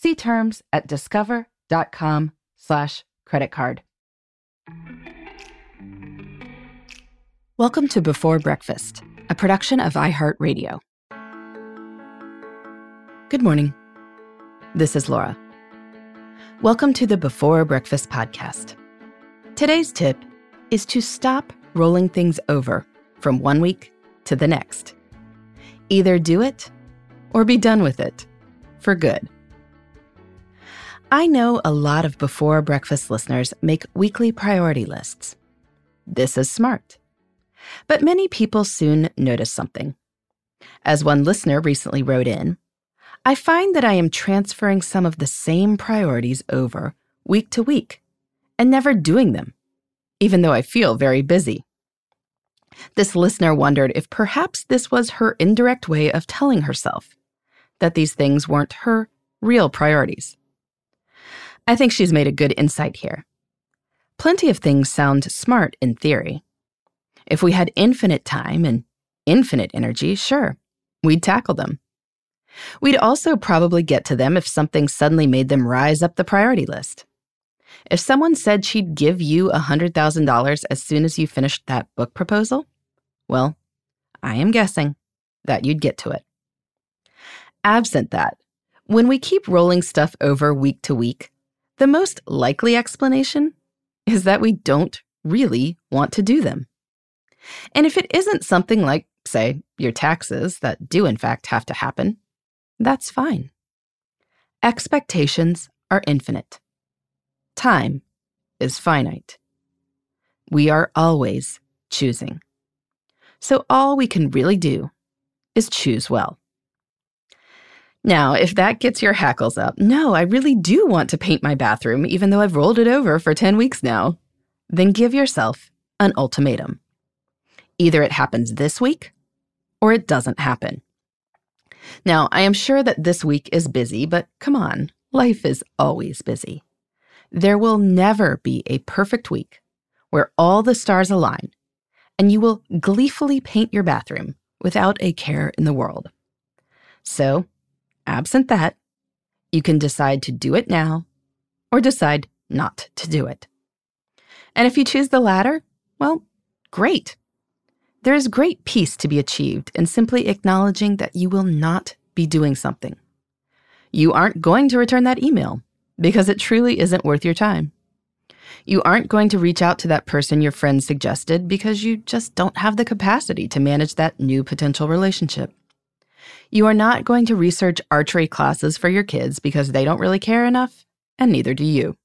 See terms at discover.com slash credit card. Welcome to Before Breakfast, a production of iHeartRadio. Good morning. This is Laura. Welcome to the Before Breakfast podcast. Today's tip is to stop rolling things over from one week to the next. Either do it or be done with it for good. I know a lot of before breakfast listeners make weekly priority lists. This is smart. But many people soon notice something. As one listener recently wrote in, I find that I am transferring some of the same priorities over week to week and never doing them, even though I feel very busy. This listener wondered if perhaps this was her indirect way of telling herself that these things weren't her real priorities. I think she's made a good insight here. Plenty of things sound smart in theory. If we had infinite time and infinite energy, sure, we'd tackle them. We'd also probably get to them if something suddenly made them rise up the priority list. If someone said she'd give you $100,000 as soon as you finished that book proposal, well, I am guessing that you'd get to it. Absent that, when we keep rolling stuff over week to week, the most likely explanation is that we don't really want to do them. And if it isn't something like, say, your taxes that do in fact have to happen, that's fine. Expectations are infinite. Time is finite. We are always choosing. So all we can really do is choose well. Now, if that gets your hackles up, no, I really do want to paint my bathroom, even though I've rolled it over for 10 weeks now, then give yourself an ultimatum. Either it happens this week or it doesn't happen. Now, I am sure that this week is busy, but come on, life is always busy. There will never be a perfect week where all the stars align and you will gleefully paint your bathroom without a care in the world. So, absent that, you can decide to do it now or decide not to do it. And if you choose the latter, well, great. There is great peace to be achieved in simply acknowledging that you will not be doing something. You aren't going to return that email because it truly isn't worth your time. You aren't going to reach out to that person your friend suggested because you just don't have the capacity to manage that new potential relationship. You are not going to research archery classes for your kids because they don't really care enough, and neither do you.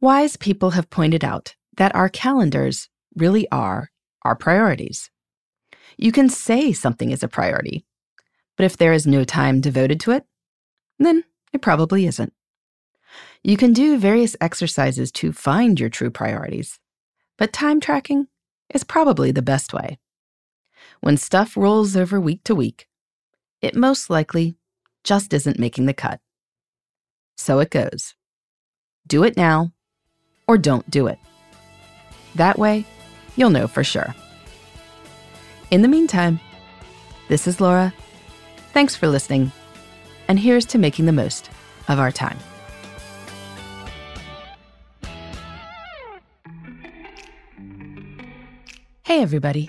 Wise people have pointed out that our calendars really are our priorities. You can say something is a priority, but if there is no time devoted to it, then it probably isn't. You can do various exercises to find your true priorities, but time tracking is probably the best way. When stuff rolls over week to week, it most likely just isn't making the cut. So it goes. Do it now or don't do it. That way, you'll know for sure. In the meantime, this is Laura. Thanks for listening, and here's to making the most of our time. Hey, everybody.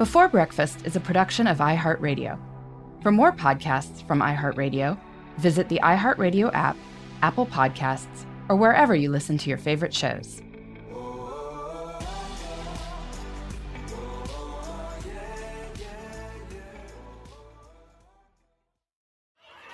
Before Breakfast is a production of iHeartRadio. For more podcasts from iHeartRadio, visit the iHeartRadio app, Apple Podcasts, or wherever you listen to your favorite shows.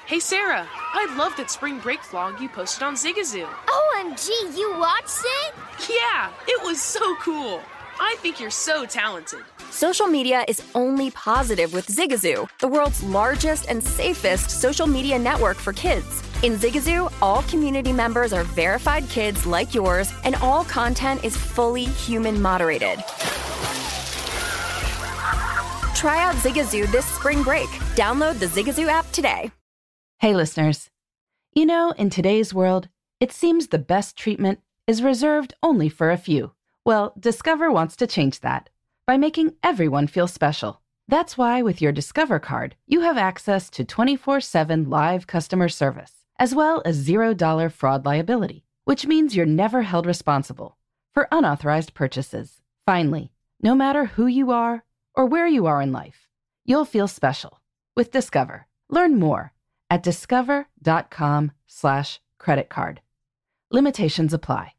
Hey Sarah, I love that spring break vlog you posted on Zigazoo. OMG, you watched it? Yeah, it was so cool. I think you're so talented. Social media is only positive with Zigazoo, the world's largest and safest social media network for kids. In Zigazoo, all community members are verified kids like yours, and all content is fully human moderated. Try out Zigazoo this spring break. Download the Zigazoo app today. Hey, listeners. You know, in today's world, it seems the best treatment is reserved only for a few. Well, Discover wants to change that by making everyone feel special. That's why, with your Discover card, you have access to 24 7 live customer service, as well as $0 fraud liability, which means you're never held responsible for unauthorized purchases. Finally, no matter who you are or where you are in life, you'll feel special with Discover. Learn more at discover.com slash credit card. Limitations apply.